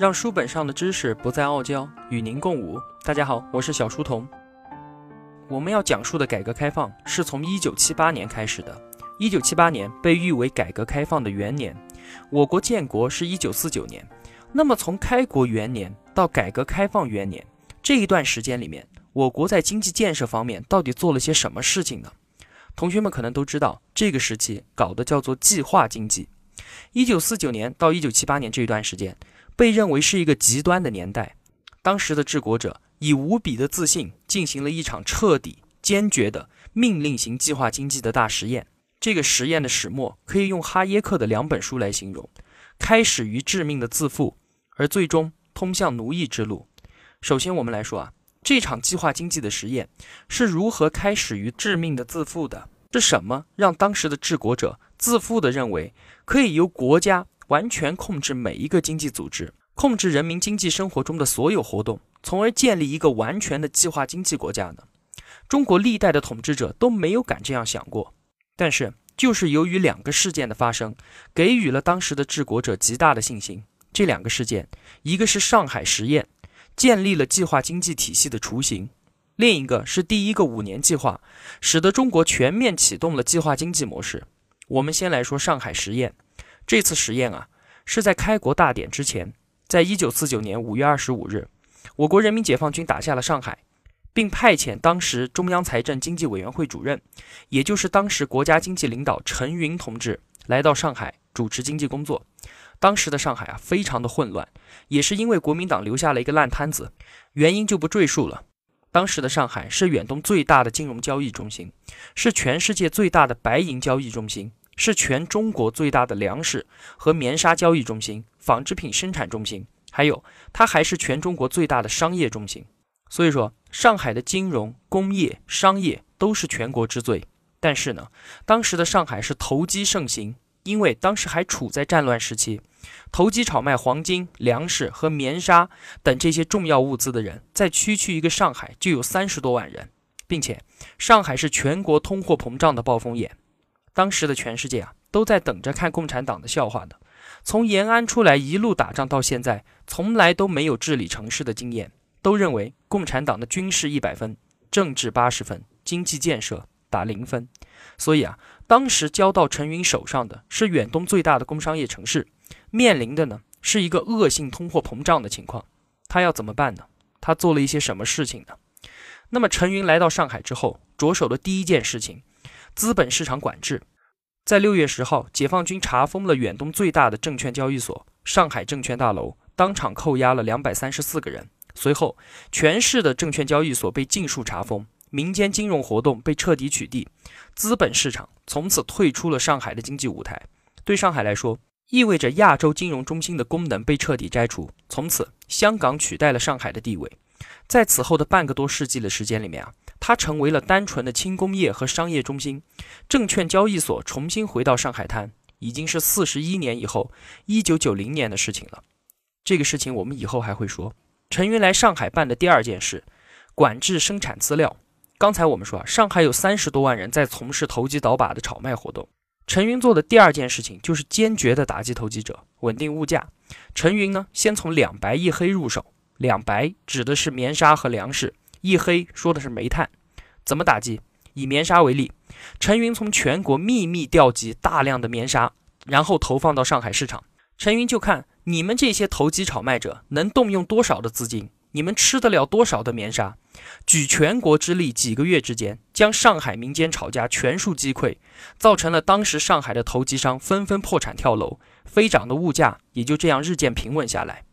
让书本上的知识不再傲娇，与您共舞。大家好，我是小书童。我们要讲述的改革开放是从一九七八年开始的。一九七八年被誉为改革开放的元年，我国建国是一九四九年。那么从开国元年到改革开放元年这一段时间里面，我国在经济建设方面到底做了些什么事情呢？同学们可能都知道，这个时期搞的叫做计划经济。一九四九年到一九七八年这一段时间。被认为是一个极端的年代，当时的治国者以无比的自信进行了一场彻底、坚决的命令型计划经济的大实验。这个实验的始末可以用哈耶克的两本书来形容：开始于致命的自负，而最终通向奴役之路。首先，我们来说啊，这场计划经济的实验是如何开始于致命的自负的？是什么让当时的治国者自负地认为可以由国家？完全控制每一个经济组织，控制人民经济生活中的所有活动，从而建立一个完全的计划经济国家呢？中国历代的统治者都没有敢这样想过。但是，就是由于两个事件的发生，给予了当时的治国者极大的信心。这两个事件，一个是上海实验，建立了计划经济体系的雏形；另一个是第一个五年计划，使得中国全面启动了计划经济模式。我们先来说上海实验。这次实验啊，是在开国大典之前，在一九四九年五月二十五日，我国人民解放军打下了上海，并派遣当时中央财政经济委员会主任，也就是当时国家经济领导陈云同志来到上海主持经济工作。当时的上海啊，非常的混乱，也是因为国民党留下了一个烂摊子，原因就不赘述了。当时的上海是远东最大的金融交易中心，是全世界最大的白银交易中心。是全中国最大的粮食和棉纱交易中心、纺织品生产中心，还有它还是全中国最大的商业中心。所以说，上海的金融、工业、商业都是全国之最。但是呢，当时的上海是投机盛行，因为当时还处在战乱时期，投机炒卖黄金、粮食和棉纱等这些重要物资的人，在区区一个上海就有三十多万人，并且上海是全国通货膨胀的暴风眼。当时的全世界啊，都在等着看共产党的笑话呢。从延安出来一路打仗到现在，从来都没有治理城市的经验，都认为共产党的军事一百分，政治八十分，经济建设打零分。所以啊，当时交到陈云手上的是远东最大的工商业城市，面临的呢是一个恶性通货膨胀的情况。他要怎么办呢？他做了一些什么事情呢？那么陈云来到上海之后，着手的第一件事情。资本市场管制，在六月十号，解放军查封了远东最大的证券交易所上海证券大楼，当场扣押了两百三十四个人。随后，全市的证券交易所被尽数查封，民间金融活动被彻底取缔，资本市场从此退出了上海的经济舞台。对上海来说，意味着亚洲金融中心的功能被彻底摘除，从此香港取代了上海的地位。在此后的半个多世纪的时间里面啊。它成为了单纯的轻工业和商业中心，证券交易所重新回到上海滩，已经是四十一年以后，一九九零年的事情了。这个事情我们以后还会说。陈云来上海办的第二件事，管制生产资料。刚才我们说啊，上海有三十多万人在从事投机倒把的炒卖活动。陈云做的第二件事情就是坚决的打击投机者，稳定物价。陈云呢，先从两白一黑入手，两白指的是棉纱和粮食。一黑说的是煤炭，怎么打击？以棉纱为例，陈云从全国秘密调集大量的棉纱，然后投放到上海市场。陈云就看你们这些投机炒卖者能动用多少的资金，你们吃得了多少的棉纱，举全国之力，几个月之间将上海民间炒家全数击溃，造成了当时上海的投机商纷纷破产跳楼，飞涨的物价也就这样日渐平稳下来。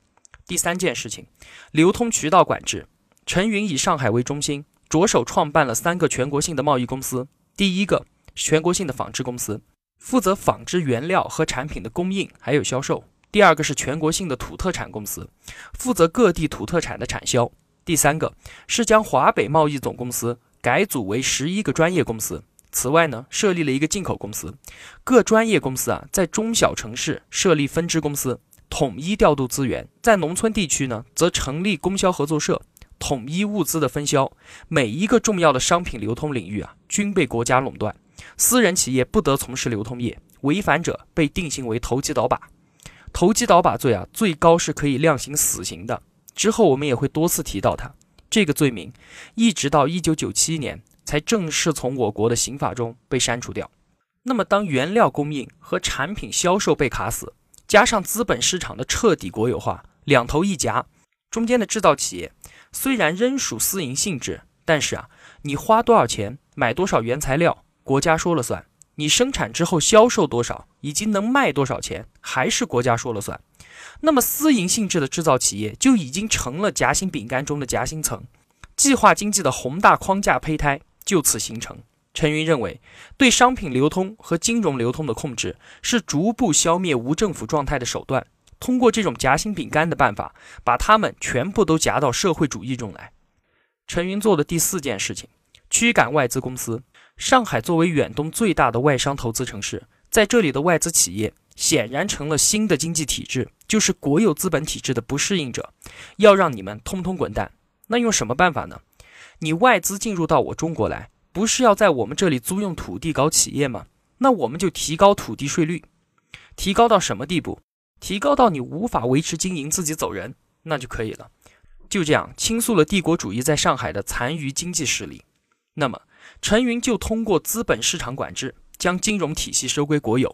第三件事情，流通渠道管制。陈云以上海为中心，着手创办了三个全国性的贸易公司。第一个全国性的纺织公司，负责纺织原料和产品的供应还有销售；第二个是全国性的土特产公司，负责各地土特产的产销；第三个是将华北贸易总公司改组为十一个专业公司。此外呢，设立了一个进口公司。各专业公司啊，在中小城市设立分支公司，统一调度资源；在农村地区呢，则成立供销合作社。统一物资的分销，每一个重要的商品流通领域啊，均被国家垄断，私人企业不得从事流通业，违反者被定性为投机倒把。投机倒把罪啊，最高是可以量刑死刑的。之后我们也会多次提到它这个罪名，一直到一九九七年才正式从我国的刑法中被删除掉。那么，当原料供应和产品销售被卡死，加上资本市场的彻底国有化，两头一夹，中间的制造企业虽然仍属私营性质，但是啊，你花多少钱买多少原材料，国家说了算；你生产之后销售多少，以及能卖多少钱，还是国家说了算。那么，私营性质的制造企业就已经成了夹心饼干中的夹心层，计划经济的宏大框架胚胎就此形成。陈云认为，对商品流通和金融流通的控制是逐步消灭无政府状态的手段。通过这种夹心饼干的办法，把他们全部都夹到社会主义中来。陈云做的第四件事情，驱赶外资公司。上海作为远东最大的外商投资城市，在这里的外资企业显然成了新的经济体制，就是国有资本体制的不适应者。要让你们通通滚蛋，那用什么办法呢？你外资进入到我中国来。不是要在我们这里租用土地搞企业吗？那我们就提高土地税率，提高到什么地步？提高到你无法维持经营，自己走人，那就可以了。就这样倾诉了帝国主义在上海的残余经济势力。那么陈云就通过资本市场管制，将金融体系收归国有；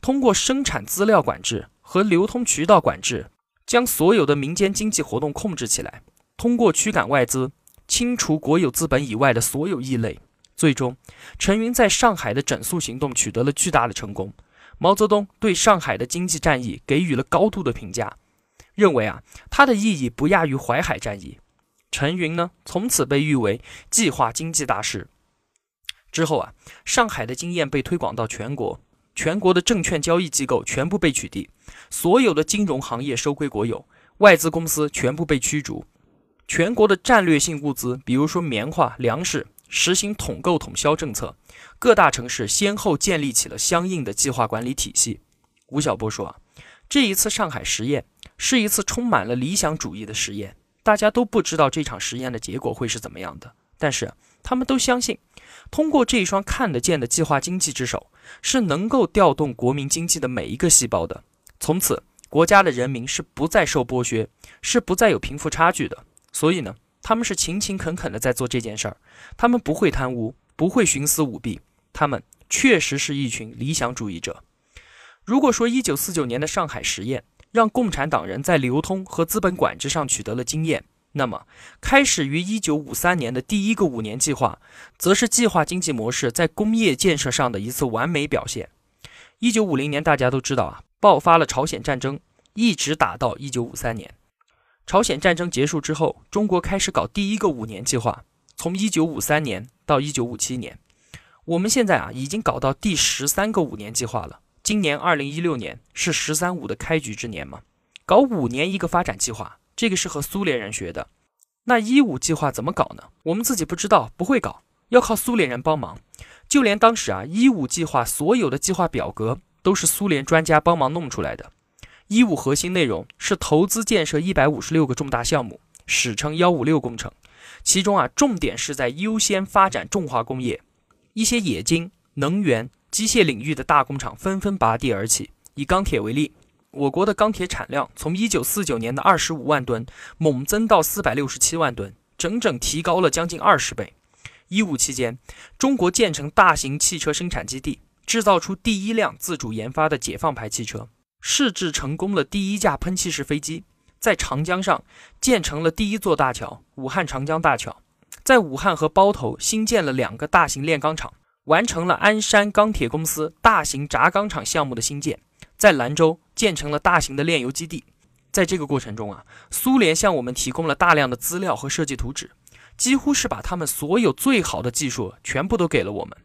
通过生产资料管制和流通渠道管制，将所有的民间经济活动控制起来；通过驱赶外资，清除国有资本以外的所有异类。最终，陈云在上海的整肃行动取得了巨大的成功。毛泽东对上海的经济战役给予了高度的评价，认为啊，它的意义不亚于淮海战役。陈云呢，从此被誉为计划经济大师。之后啊，上海的经验被推广到全国，全国的证券交易机构全部被取缔，所有的金融行业收归国有，外资公司全部被驱逐，全国的战略性物资，比如说棉花、粮食。实行统购统销政策，各大城市先后建立起了相应的计划管理体系。吴晓波说：“，这一次上海实验是一次充满了理想主义的实验，大家都不知道这场实验的结果会是怎么样的，但是他们都相信，通过这一双看得见的计划经济之手，是能够调动国民经济的每一个细胞的。从此，国家的人民是不再受剥削，是不再有贫富差距的。所以呢？”他们是勤勤恳恳的在做这件事儿，他们不会贪污，不会徇私舞弊，他们确实是一群理想主义者。如果说一九四九年的上海实验让共产党人在流通和资本管制上取得了经验，那么开始于一九五三年的第一个五年计划，则是计划经济模式在工业建设上的一次完美表现。一九五零年大家都知道啊，爆发了朝鲜战争，一直打到一九五三年。朝鲜战争结束之后，中国开始搞第一个五年计划，从一九五三年到一九五七年。我们现在啊，已经搞到第十三个五年计划了。今年二零一六年是“十三五”的开局之年嘛？搞五年一个发展计划，这个是和苏联人学的。那一五计划怎么搞呢？我们自己不知道，不会搞，要靠苏联人帮忙。就连当时啊，一五计划所有的计划表格都是苏联专家帮忙弄出来的。一五核心内容是投资建设一百五十六个重大项目，史称“幺五六”工程。其中啊，重点是在优先发展重化工业，一些冶金、能源、机械领域的大工厂纷纷拔地而起。以钢铁为例，我国的钢铁产量从一九四九年的二十五万吨猛增到四百六十七万吨，整整提高了将近二十倍。一五期间，中国建成大型汽车生产基地，制造出第一辆自主研发的解放牌汽车。试制成功了第一架喷气式飞机，在长江上建成了第一座大桥——武汉长江大桥，在武汉和包头新建了两个大型炼钢厂，完成了鞍山钢铁公司大型轧钢厂项目的新建，在兰州建成了大型的炼油基地。在这个过程中啊，苏联向我们提供了大量的资料和设计图纸，几乎是把他们所有最好的技术全部都给了我们。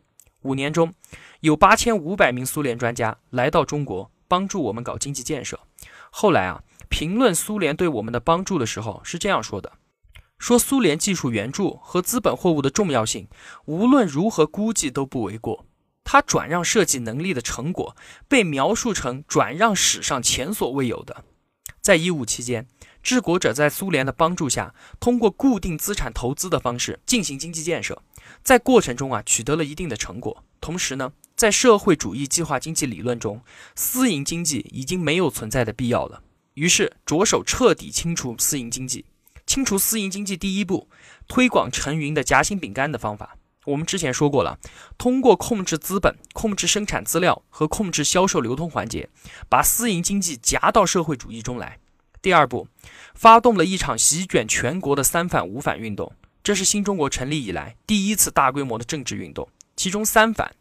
五年中，有八千五百名苏联专家来到中国。帮助我们搞经济建设。后来啊，评论苏联对我们的帮助的时候是这样说的：说苏联技术援助和资本货物的重要性，无论如何估计都不为过。他转让设计能力的成果被描述成转让史上前所未有的。在一五期间，治国者在苏联的帮助下，通过固定资产投资的方式进行经济建设，在过程中啊取得了一定的成果。同时呢，在社会主义计划经济理论中，私营经济已经没有存在的必要了。于是着手彻底清除私营经济。清除私营经济第一步，推广成云的夹心饼干的方法。我们之前说过了，通过控制资本、控制生产资料和控制销售流通环节，把私营经济夹到社会主义中来。第二步，发动了一场席卷全国的“三反五反”运动，这是新中国成立以来第一次大规模的政治运动。其中“三反”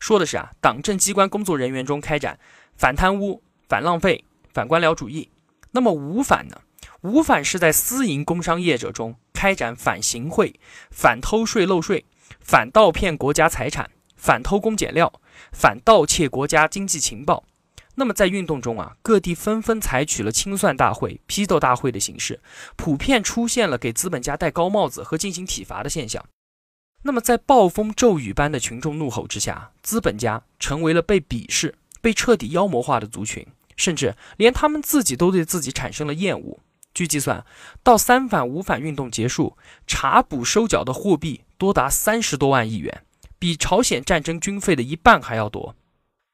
说的是啊，党政机关工作人员中开展反贪污、反浪费、反官僚主义。那么“五反”呢？“五反”是在私营工商业者中开展反行贿、反偷税漏税、反盗骗国家财产、反偷工减料、反盗窃国家经济情报。那么在运动中啊，各地纷纷采取了清算大会、批斗大会的形式，普遍出现了给资本家戴高帽子和进行体罚的现象。那么在暴风骤雨般的群众怒吼之下，资本家成为了被鄙视、被彻底妖魔化的族群，甚至连他们自己都对自己产生了厌恶。据计算，到三反五反运动结束，查补收缴的货币多达三十多万亿元，比朝鲜战争军费的一半还要多。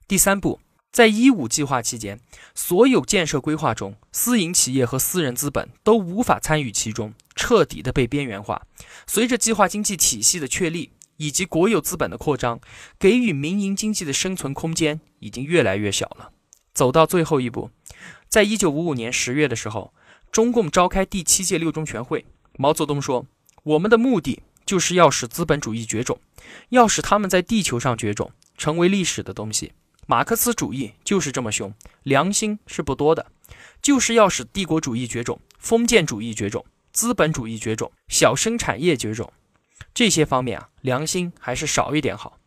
第三步。在一五计划期间，所有建设规划中，私营企业和私人资本都无法参与其中，彻底的被边缘化。随着计划经济体系的确立以及国有资本的扩张，给予民营经济的生存空间已经越来越小了。走到最后一步，在一九五五年十月的时候，中共召开第七届六中全会，毛泽东说：“我们的目的就是要使资本主义绝种，要使他们在地球上绝种，成为历史的东西。”马克思主义就是这么凶，良心是不多的，就是要使帝国主义绝种、封建主义绝种、资本主义绝种、小生产业绝种，这些方面啊，良心还是少一点好。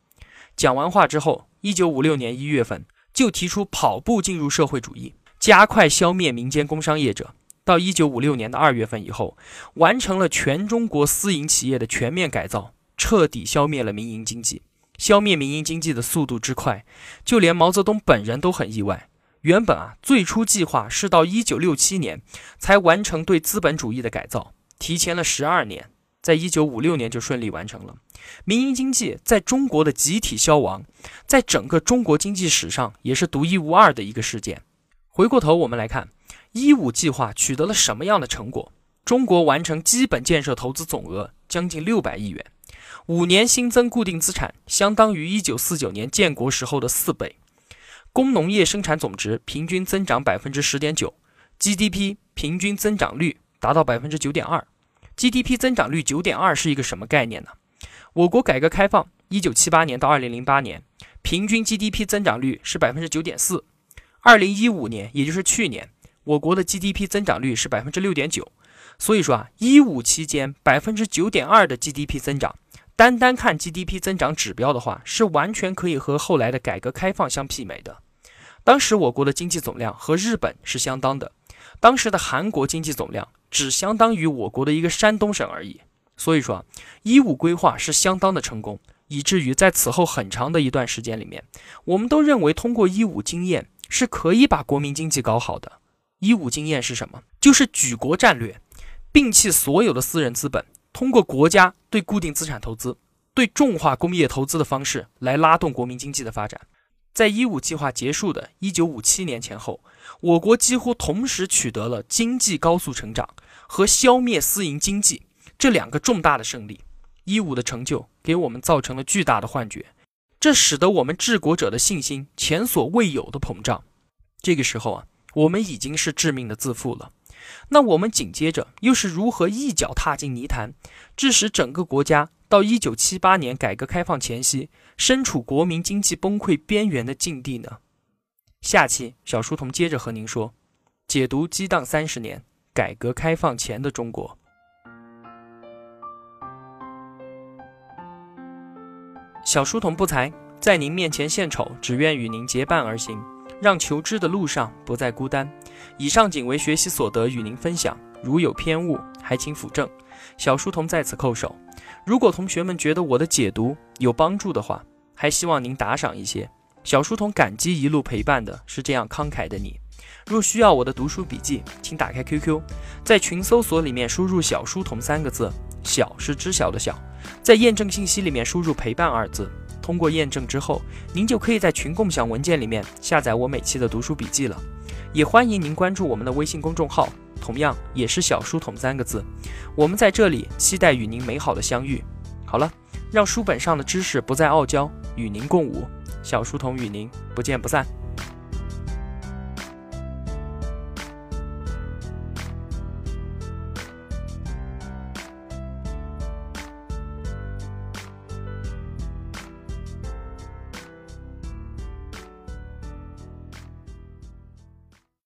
讲完话之后，一九五六年一月份就提出跑步进入社会主义，加快消灭民间工商业者。到一九五六年的二月份以后，完成了全中国私营企业的全面改造，彻底消灭了民营经济。消灭民营经济的速度之快，就连毛泽东本人都很意外。原本啊，最初计划是到一九六七年才完成对资本主义的改造，提前了十二年，在一九五六年就顺利完成了。民营经济在中国的集体消亡，在整个中国经济史上也是独一无二的一个事件。回过头我们来看，一五计划取得了什么样的成果？中国完成基本建设投资总额将近六百亿元。五年新增固定资产相当于一九四九年建国时候的四倍，工农业生产总值平均增长百分之十点九，GDP 平均增长率达到百分之九点二。GDP 增长率九点二是一个什么概念呢？我国改革开放一九七八年到二零零八年，平均 GDP 增长率是百分之九点四。二零一五年，也就是去年，我国的 GDP 增长率是百分之六点九。所以说啊，一五期间百分之九点二的 GDP 增长。单单看 GDP 增长指标的话，是完全可以和后来的改革开放相媲美的。当时我国的经济总量和日本是相当的，当时的韩国经济总量只相当于我国的一个山东省而已。所以说，一五规划是相当的成功，以至于在此后很长的一段时间里面，我们都认为通过一五经验是可以把国民经济搞好的。一五经验是什么？就是举国战略，摒弃所有的私人资本。通过国家对固定资产投资、对重化工业投资的方式来拉动国民经济的发展，在一五计划结束的一九五七年前后，我国几乎同时取得了经济高速成长和消灭私营经济这两个重大的胜利。一五的成就给我们造成了巨大的幻觉，这使得我们治国者的信心前所未有的膨胀。这个时候啊，我们已经是致命的自负了。那我们紧接着又是如何一脚踏进泥潭，致使整个国家到一九七八年改革开放前夕，身处国民经济崩溃边缘的境地呢？下期小书童接着和您说，解读激荡三十年改革开放前的中国。小书童不才，在您面前献丑，只愿与您结伴而行。让求知的路上不再孤单。以上仅为学习所得，与您分享。如有偏误，还请斧正。小书童在此叩首。如果同学们觉得我的解读有帮助的话，还希望您打赏一些。小书童感激一路陪伴的是这样慷慨的你。若需要我的读书笔记，请打开 QQ，在群搜索里面输入“小书童”三个字，小是知晓的小，在验证信息里面输入“陪伴”二字。通过验证之后，您就可以在群共享文件里面下载我每期的读书笔记了。也欢迎您关注我们的微信公众号，同样也是“小书童”三个字。我们在这里期待与您美好的相遇。好了，让书本上的知识不再傲娇，与您共舞。小书童与您不见不散。